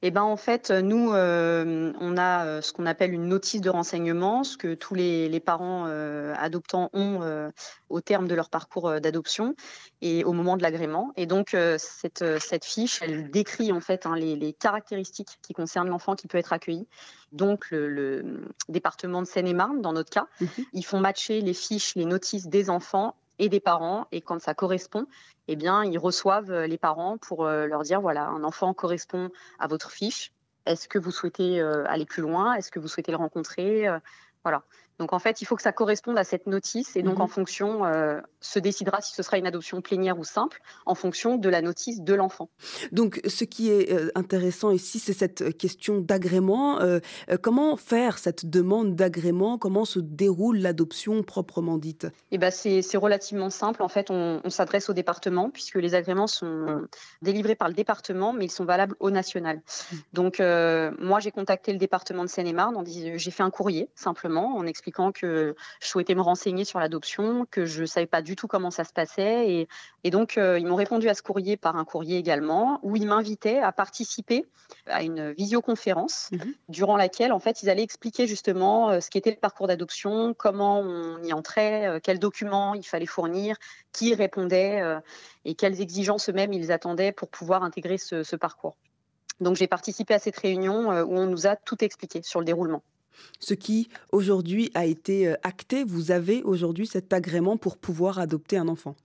Eh ben en fait, nous, euh, on a euh, ce qu'on appelle une notice de renseignement, ce que tous les, les parents euh, adoptants ont euh, au terme de leur parcours euh, d'adoption et au moment de l'agrément. Et donc euh, cette, euh, cette fiche, elle décrit en fait hein, les, les caractéristiques qui concernent l'enfant qui peut être accueilli. Donc le, le département de Seine-et-Marne, dans notre cas, ils font matcher les fiches, les notices des enfants et des parents. Et quand ça correspond, eh bien, ils reçoivent euh, les parents pour euh, leur dire voilà, un enfant correspond à votre fiche. Est-ce que vous souhaitez aller plus loin? Est-ce que vous souhaitez le rencontrer? Voilà. Donc en fait, il faut que ça corresponde à cette notice et donc en mhm. fonction, euh, se décidera si ce sera une adoption plénière ou simple en fonction de la notice de l'enfant. Donc ce qui est euh, intéressant ici, c'est cette question d'agrément. Euh, comment faire cette demande d'agrément? Comment se déroule l'adoption proprement dite? Eh ben c'est relativement simple. En fait, on, s'adresse au département puisque les agréments sont délivrés par le département, mais ils sont valables au national. Mmh. Donc moi, j'ai contacté le département de Seine-et-Marne. J'ai fait un courrier simplement en expliquant expliquant que je souhaitais me renseigner sur l'adoption, que je ne savais pas du tout comment ça se passait. Et, et donc, euh, ils m'ont répondu à ce courrier par un courrier également, où ils m'invitaient à participer à une visioconférence, mhm. durant laquelle, en fait, ils allaient expliquer justement euh, ce qu'était le parcours d'adoption, comment on y entrait, euh, quels documents il fallait fournir, qui répondait et quelles exigences eux-mêmes ils attendaient pour pouvoir intégrer ce, ce parcours. Donc j'ai participé à cette réunion où on nous a tout expliqué sur le déroulement ce qui aujourd'hui a été euh, acté. Vous avez aujourd'hui cet agrément pour pouvoir adopter un enfant?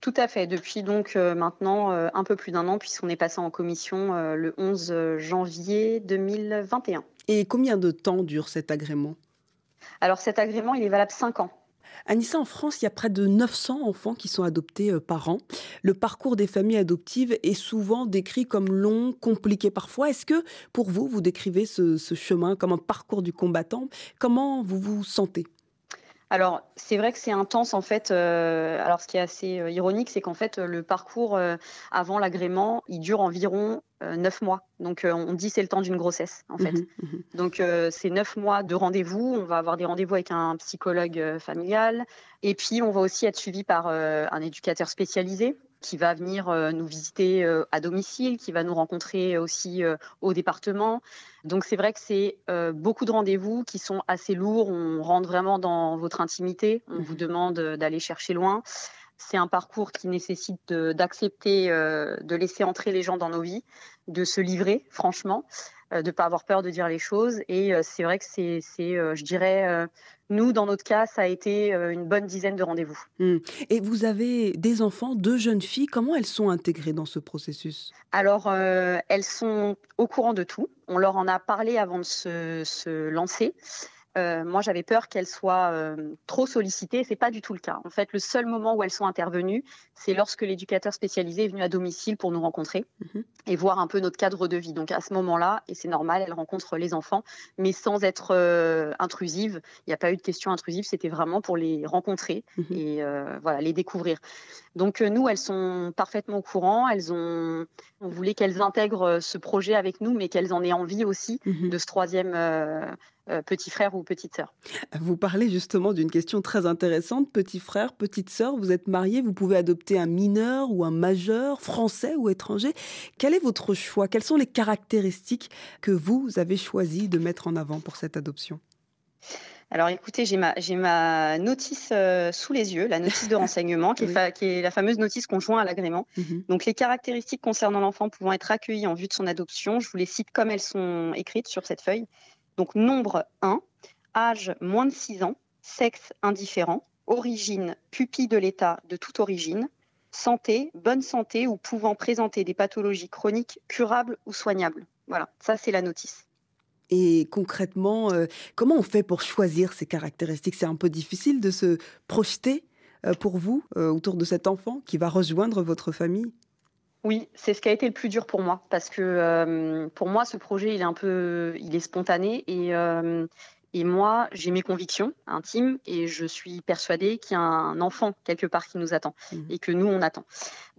Tout à fait. Depuis donc euh, maintenant euh, un peu plus d'un an, puisqu'on est passé en commission le 11 janvier 2021. Et combien de temps dure cet agrément? Alors cet agrément, il est valable 5 ans. Anissa, en France, il y a près de 900 enfants qui sont adoptés euh, par an. Le parcours des familles adoptives est souvent décrit comme long, compliqué parfois. Est-ce que pour vous, vous décrivez ce, ce chemin comme un parcours du combattant? Comment vous vous sentez? Alors, c'est vrai que c'est intense en fait. Euh, alors, ce qui est assez euh, ironique, c'est qu'en fait, le parcours euh, avant l'agrément, il dure environ neuf mois. Donc, on dit c'est le temps d'une grossesse en fait. Mmh mmh Donc, c'est neuf mois de rendez-vous. On va avoir des rendez-vous avec un psychologue familial. Et puis, on va aussi être suivi par un éducateur spécialisé qui va venir euh, nous visiter euh, à domicile, qui va nous rencontrer aussi euh, au département. Donc c'est vrai que c'est beaucoup de rendez-vous qui sont assez lourds. On rentre vraiment dans votre intimité. On vous mmh demande d'aller chercher loin. C'est un parcours qui nécessite d'accepter de, laisser entrer les gens dans nos vies, de se livrer franchement, de ne pas avoir peur de dire les choses. Et c'est vrai que c'est, je dirais, nous, dans notre cas, ça a été euh, une bonne dizaine de rendez-vous. Hmm. Et vous avez des enfants, deux jeunes filles. Comment elles sont intégrées dans ce processus? Alors, euh, elles sont au courant de tout. On leur en a parlé avant de se lancer. Euh, moi, j'avais peur qu'elles soient euh, trop sollicitées. C'est pas du tout le cas. En fait, le seul moment où elles sont intervenues, c'est lorsque l'éducateur spécialisé est venu à domicile pour nous rencontrer mhm. et voir un peu notre cadre de vie. Donc à ce moment-là, et c'est normal, elles rencontrent les enfants, mais sans être euh, intrusives. Il n'y a pas eu de questions intrusives. C'était vraiment pour les rencontrer mhm. et voilà les découvrir. Donc nous, elles sont parfaitement au courant. Elles ont, on voulait qu'elles intègrent ce projet avec nous, mais qu'elles en aient envie aussi mhm. de ce troisième euh, petit frère ou petite sœur. Vous parlez justement d'une question très intéressante. Petit frère, petite sœur, vous êtes marié, vous pouvez adopter un mineur ou un majeur, français ou étranger. Quel est votre choix? Quelles sont les caractéristiques que vous avez choisi de mettre en avant pour cette adoption? Alors écoutez, j'ai ma, ma, notice euh, sous les yeux, la notice de renseignement, qui, est qui, est la fameuse notice conjointe à l'agrément. Mhm. Donc les caractéristiques concernant l'enfant pouvant être accueilli en vue de son adoption, je vous les cite comme elles sont écrites sur cette feuille. Donc nombre 1, âge moins de 6 ans, sexe indifférent, origine pupille de l'État de toute origine, santé, bonne santé ou pouvant présenter des pathologies chroniques curables ou soignables. Voilà, ça c'est la notice. Et concrètement, euh, comment on fait pour choisir ces caractéristiques? C'est un peu difficile de se projeter euh, pour vous euh, autour de cet enfant qui va rejoindre votre famille? Oui, c'est ce qui a été le plus dur pour moi parce que euh, pour moi ce projet il est un peu il est spontané et euh, et moi j'ai mes convictions intimes et je suis persuadée qu'il y a un enfant quelque part qui nous attend mmh. et que nous on attend.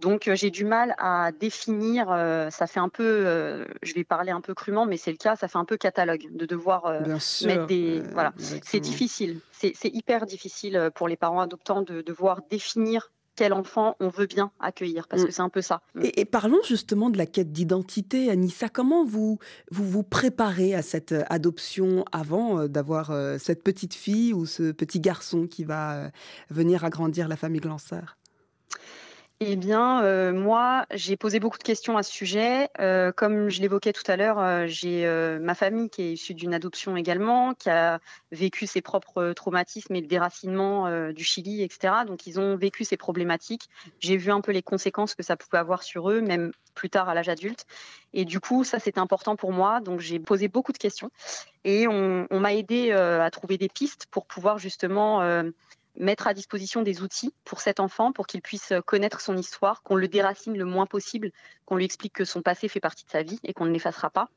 Donc euh, j'ai du mal à définir ça fait un peu je vais parler un peu crûment mais c'est le cas, ça fait un peu catalogue de devoir mettre des voilà, c'est difficile. C'est hyper difficile pour les parents adoptants de devoir définir quel enfant on veut bien accueillir, parce que mm. c'est un peu ça. Et, parlons justement de la quête d'identité, Anissa. Comment vous, vous vous préparez à cette euh, adoption avant euh, d'avoir euh, cette petite fille ou ce petit garçon qui va venir agrandir la famille Glancer? Eh bien, euh, moi, j'ai posé beaucoup de questions à ce sujet. Euh, comme je l'évoquais tout à l'heure, euh, j'ai ma famille qui est issue d'une adoption également, qui a vécu ses propres traumatismes et le déracinement du Chili, etc. Donc, ils ont vécu ces problématiques. J'ai vu un peu les conséquences que ça pouvait avoir sur eux, même plus tard à l'âge adulte. Et du coup, ça, c'était important pour moi. Donc, j'ai posé beaucoup de questions et on, on m'a aidé à trouver des pistes pour pouvoir justement mettre à disposition des outils pour cet enfant, pour qu'il puisse connaître son histoire, qu'on le déracine le moins possible, qu'on lui explique que son passé fait partie de sa vie et qu'on ne l'effacera pas.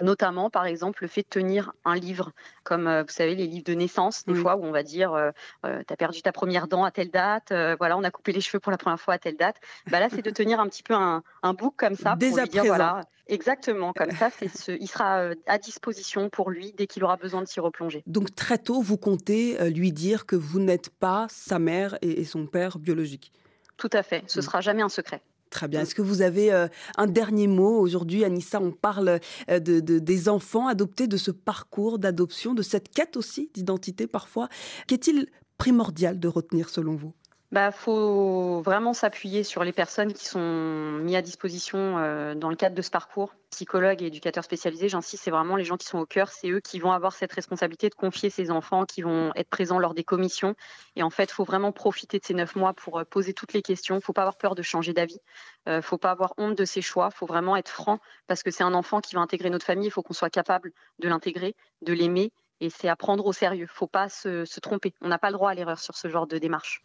Notamment, par exemple, le fait de tenir un livre, comme euh, vous savez, les livres de naissance, des fois où on va dire euh, euh, Tu as perdu ta première dent à telle date, voilà, on a coupé les cheveux pour la première fois à telle date. Bah là, c'est de tenir un petit peu un, un book comme ça pour lui dire voilà, exactement, comme ça, ce, il sera à disposition pour lui dès qu'il aura besoin de s'y replonger. Donc, très tôt, vous comptez lui dire que vous n'êtes pas sa mère et, son père biologique? Tout à fait, ce ne mm. sera jamais un secret. Très bien. Est-ce que vous avez euh, un dernier mot aujourd'hui, Anissa? On parle euh, de, des enfants adoptés, de ce parcours d'adoption, de cette quête aussi d'identité parfois. Qu'est-il primordial de retenir selon vous? Bah, faut vraiment s'appuyer sur les personnes qui sont mises à disposition euh, dans le cadre de ce parcours. Psychologues et éducateurs spécialisés, j'insiste, c'est vraiment les gens qui sont au cœur. C'est eux qui vont avoir cette responsabilité de confier ces enfants, qui vont être présents lors des commissions. Et en fait, il faut vraiment profiter de ces neuf mois pour euh, poser toutes les questions. Il ne faut pas avoir peur de changer d'avis. Il euh, ne faut pas avoir honte de ses choix. Il faut vraiment être franc parce que c'est un enfant qui va intégrer notre famille. Il faut qu'on soit capable de l'intégrer, de l'aimer et c'est à prendre au sérieux. Il ne faut pas se, tromper. On n'a pas le droit à l'erreur sur ce genre de démarche.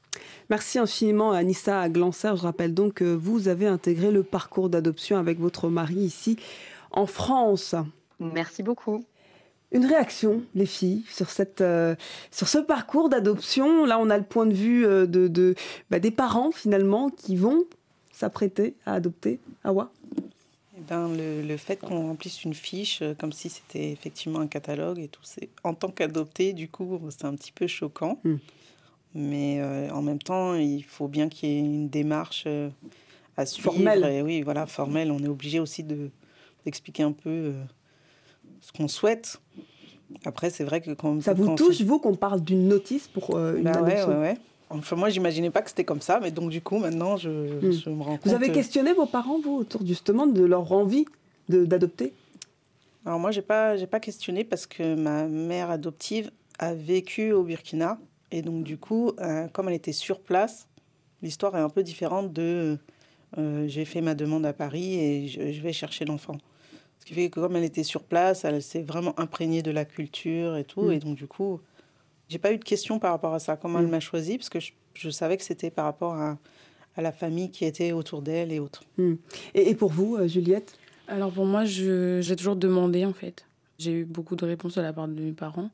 Merci infiniment Anissa Glancer. Je rappelle donc que vous avez intégré le parcours d'adoption avec votre mari ici en France. Merci beaucoup. Une réaction, les filles, sur, cette, euh, sur ce parcours d'adoption? Là, on a le point de vue euh, de, bah, des parents, finalement, qui vont s'apprêter à adopter. Awa? Ben, le, fait qu'on remplisse une fiche euh, comme si c'était effectivement un catalogue et tout, c'est en tant qu'adopté, du coup, c'est un petit peu choquant. Hmm. Mais euh, en même temps, il faut bien qu'il y ait une démarche euh, à suivre. Formelle. Et oui, voilà, formelle. On est obligé aussi de, d'expliquer un peu ce qu'on souhaite. Après, c'est vrai que quand ça vous touche, vous, qu'on parle d'une notice pour une bah adoption ouais, ouais, Enfin, moi, j'imaginais pas que c'était comme ça, mais donc du coup, maintenant, je, hmm. me rends compte. Vous avez questionné vos parents, vous, autour justement de leur envie d'adopter? Alors moi, j'ai pas, j'ai pas questionné parce que ma mère adoptive a vécu au Burkina et donc du coup, euh, comme elle était sur place, l'histoire est un peu différente de euh, j'ai fait ma demande à Paris et je, vais chercher l'enfant. Ce qui fait que comme elle était sur place, elle s'est vraiment imprégnée de la culture et tout, hmm. et donc du coup, j'ai pas eu de questions par rapport à ça, comment elle mm. m'a choisi, parce que je, savais que c'était par rapport à, à, la famille qui était autour d'elle et autres. Mm. Et, pour vous, euh, Juliette? Alors pour moi, j'ai toujours demandé en fait. J'ai eu beaucoup de réponses de la part de mes parents.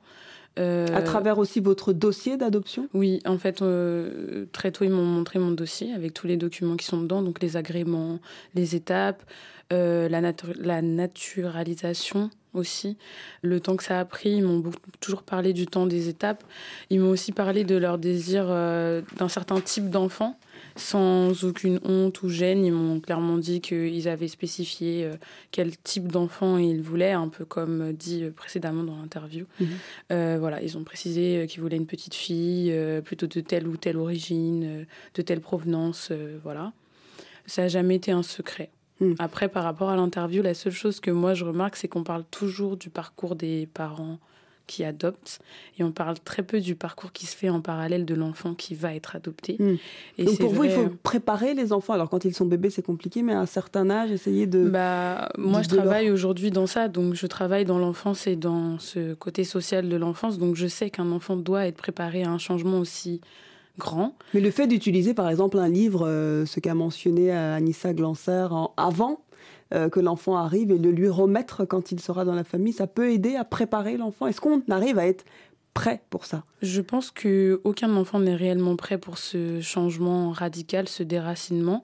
Euh, à travers aussi votre dossier d'adoption? Oui, en fait, euh, très tôt, ils m'ont montré mon dossier avec tous les documents qui sont dedans, donc les agréments, les étapes, la, la naturalisation aussi. Le temps que ça a pris, ils m'ont toujours parlé du temps des étapes. Ils m'ont aussi parlé de leur désir euh, d'un certain type d'enfant, sans aucune honte ou gêne. Ils m'ont clairement dit qu'ils avaient spécifié euh, quel type d'enfant ils voulaient, un peu comme dit précédemment dans l'interview. Mhm. Euh, voilà, ils ont précisé qu'ils voulaient une petite fille, plutôt de telle ou telle origine, de telle provenance, voilà. Ça n'a jamais été un secret. Hmm. Après, par rapport à l'interview, la seule chose que moi je remarque, c'est qu'on parle toujours du parcours des parents qui adoptent et on parle très peu du parcours qui se fait en parallèle de l'enfant qui va être adopté. Hmm. Et Donc pour vous, il faut préparer les enfants. Alors quand ils sont bébés, c'est compliqué, mais à un certain âge, essayer de. Bah, moi, je travaille aujourd'hui dans ça. Donc je travaille dans l'enfance et dans ce côté social de l'enfance. Donc je sais qu'un enfant doit être préparé à un changement aussi grand. Mais le fait d'utiliser par exemple un livre, euh, ce qu'a mentionné euh, Anissa Glancer en, avant euh, que l'enfant arrive et le lui remettre quand il sera dans la famille, ça peut aider à préparer l'enfant? Est-ce qu'on arrive à être prêt pour ça? Je pense que aucun enfant n'est réellement prêt pour ce changement radical, ce déracinement.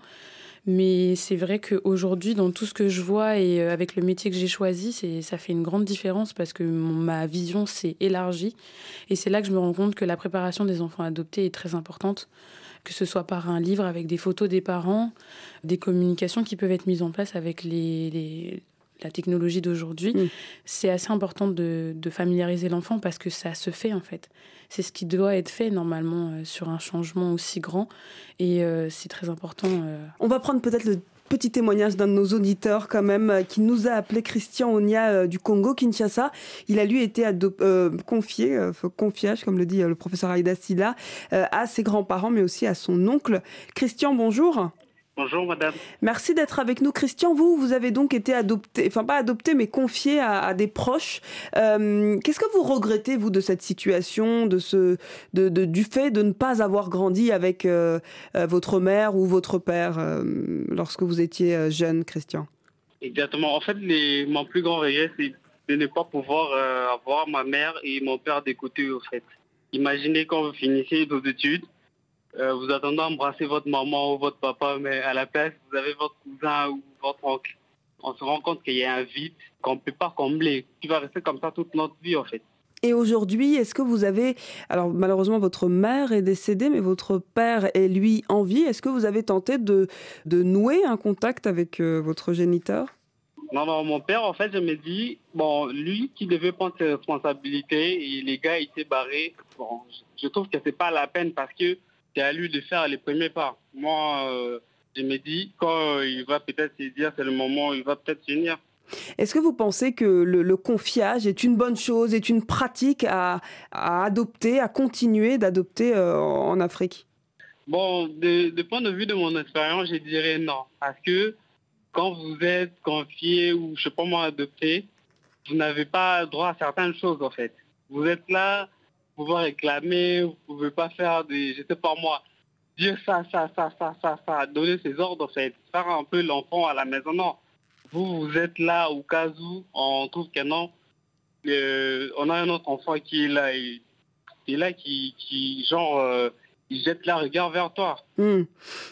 Mais c'est vrai qu'aujourd'hui, dans tout ce que je vois et euh, avec le métier que j'ai choisi, ça fait une grande différence parce que ma vision s'est élargie. Et c'est là que je me rends compte que la préparation des enfants adoptés est très importante, que ce soit par un livre avec des photos des parents, des communications qui peuvent être mises en place avec les, la technologie d'aujourd'hui, Mm. c'est assez important de, de familiariser l'enfant parce que ça se fait en fait. C'est ce qui doit être fait normalement euh, sur un changement aussi grand et euh, c'est très important. euh, On va prendre peut-être le petit témoignage d'un de nos auditeurs quand même euh, qui nous a appelé Christian Onia euh, du Congo, Kinshasa. Il a lui été euh, confié, confiage comme le dit le professeur Aïda Silla, à ses grands-parents mais aussi à son oncle. Christian, bonjour. Bonjour madame. Merci d'être avec nous. Christian, vous, vous avez donc été adopté, enfin pas adopté, mais confié à, à des proches. Euh, Qu'est-ce que vous regrettez, vous, de cette situation, de ce, de, de- du fait de ne pas avoir grandi avec euh, euh, votre mère ou votre père euh, lorsque vous étiez jeune, Christian? Exactement. En fait, les, mon plus grand regret, c'est de ne pas pouvoir avoir ma mère et mon père côtés, au fait. Imaginez quand vous finissez vos études, euh, vous attendez à embrasser votre maman ou votre papa, mais à la place, vous avez votre cousin ou votre oncle. On se rend compte qu'il y a un vide qu'on ne peut pas combler, qui va rester comme ça toute notre vie, en fait. Et aujourd'hui, est-ce que vous avez, alors malheureusement votre mère est décédée, mais votre père est lui en vie. Est-ce que vous avez tenté de, de nouer un contact avec euh, votre géniteur? Non, non, mon père, en fait, je me dis, bon, lui qui devait prendre ses responsabilités et les gars étaient barrés, bon, je trouve que c'est pas la peine parce que c'est à lui de faire les premiers pas. Moi, euh, je me dis, quand euh, il va peut-être se dire c'est le moment, il va peut-être finir. Est-ce que vous pensez que le, le confiage est une bonne chose, est une pratique à, à adopter, à continuer d'adopter euh, en Afrique? Bon, de, de point de vue de mon expérience, je dirais non. Parce que quand vous êtes confié ou, je sais pas moi, adopté, vous n'avez pas droit à certaines choses, en fait. Vous êtes là, pouvez réclamer, vous pouvez pas faire des, je sais pas moi, dire ça, ça, ça, ça, ça, ça, donner ses ordres. Faire un peu l'enfant à la maison, non. Vous, vous êtes là au cas où on trouve que non. Euh, on a un autre enfant qui est là, et, là, qui, qui genre, euh, il jette la regard vers toi. Hmm.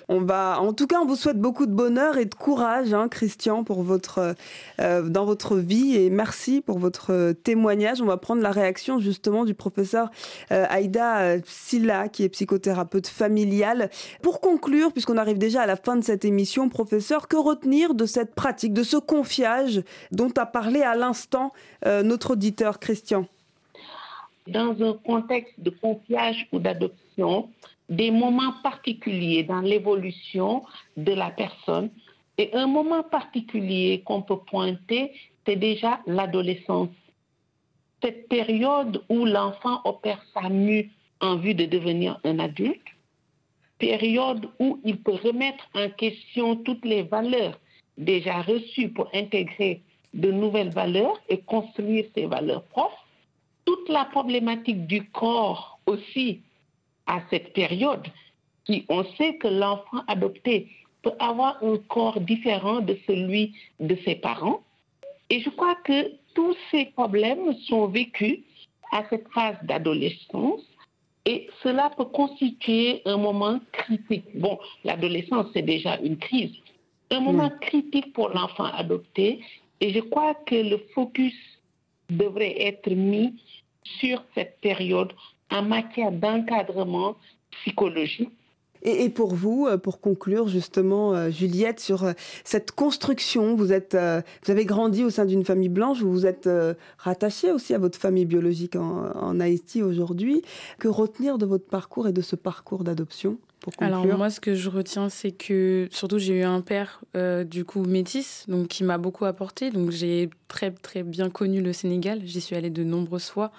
On va, en tout cas, on vous souhaite beaucoup de bonheur et de courage, hein, Christian, pour votre euh, dans votre vie et merci pour votre euh, témoignage. On va prendre la réaction justement du professeur euh, Aïda euh, Silla, qui est psychothérapeute familiale. Pour conclure, puisqu'on arrive déjà à la fin de cette émission, professeur, que retenir de cette pratique, de ce confiage dont a parlé à l'instant euh, notre auditeur Christian? Dans un contexte de confiage ou d'adoption, des moments particuliers dans l'évolution de la personne. Et un moment particulier qu'on peut pointer, c'est déjà l'adolescence. Cette période où l'enfant opère sa mue en vue de devenir un adulte, période où il peut remettre en question toutes les valeurs déjà reçues pour intégrer de nouvelles valeurs et construire ses valeurs propres toute la problématique du corps aussi à cette période, qui on sait que l'enfant adopté peut avoir un corps différent de celui de ses parents. Et je crois que tous ces problèmes sont vécus à cette phase d'adolescence et cela peut constituer un moment critique. Bon, l'adolescence, c'est déjà une crise. Un moment critique pour l'enfant adopté et je crois que le focus devrait être mis sur cette période en matière d'encadrement psychologique. Et, pour vous, euh, pour conclure justement, euh, Juliette, sur euh, cette construction, vous êtes, vous avez grandi au sein d'une famille blanche, vous vous êtes rattachée aussi à votre famille biologique en, en Haïti aujourd'hui. Que retenir de votre parcours et de ce parcours d'adoption? Pour conclure Alors moi, ce que je retiens, c'est que surtout j'ai eu un père euh, du coup métis, donc qui m'a beaucoup apporté. Donc j'ai très très bien connu le Sénégal. J'y suis allée de nombreuses fois.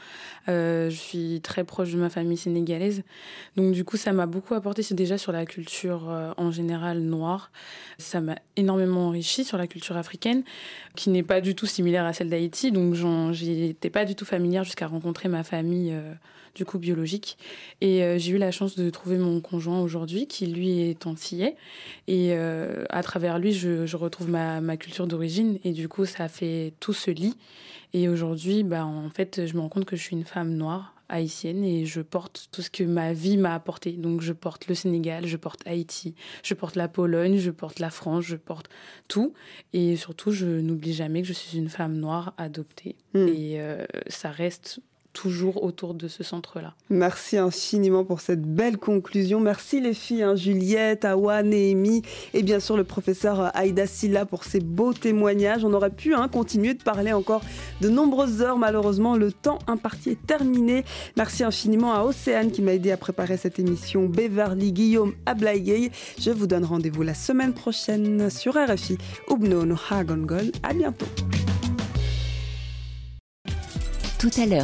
Euh, je suis très proche de ma famille sénégalaise, donc du coup ça m'a beaucoup apporté. C'est déjà sur la culture euh, en général noire. Ça m'a énormément enrichi sur la culture africaine, qui n'est pas du tout similaire à celle d'Haïti. Donc j'en- j'y étais pas du tout familière jusqu'à rencontrer ma famille. Du coup biologique. Et euh, j'ai eu la chance de trouver mon conjoint aujourd'hui, qui lui est antillais. Et euh, à travers lui, je, je retrouve ma, ma culture d'origine. Et du coup, ça fait tout ce lit. Et aujourd'hui, bah, en fait, je me rends compte que je suis une femme noire haïtienne et je porte tout ce que ma vie m'a apporté. Donc je porte le Sénégal, je porte Haïti, je porte la Pologne, je porte la France, je porte tout. Et surtout, je n'oublie jamais que je suis une femme noire adoptée. Hmm. Et euh, ça reste toujours autour de ce centre-là. Merci infiniment pour cette belle conclusion. Merci les filles, hein, Juliette, Awa, Néhémie et bien sûr le professeur Aïda Silla pour ces beaux témoignages. On aurait pu hein, continuer de parler encore de nombreuses heures. Malheureusement, le temps imparti est terminé. Merci infiniment à Océane qui m'a aidé à préparer cette émission, Beverly, Guillaume, Ablaïgay. Je vous donne rendez-vous la semaine prochaine sur RFI. Ubno no À bientôt. Tout à l'heure.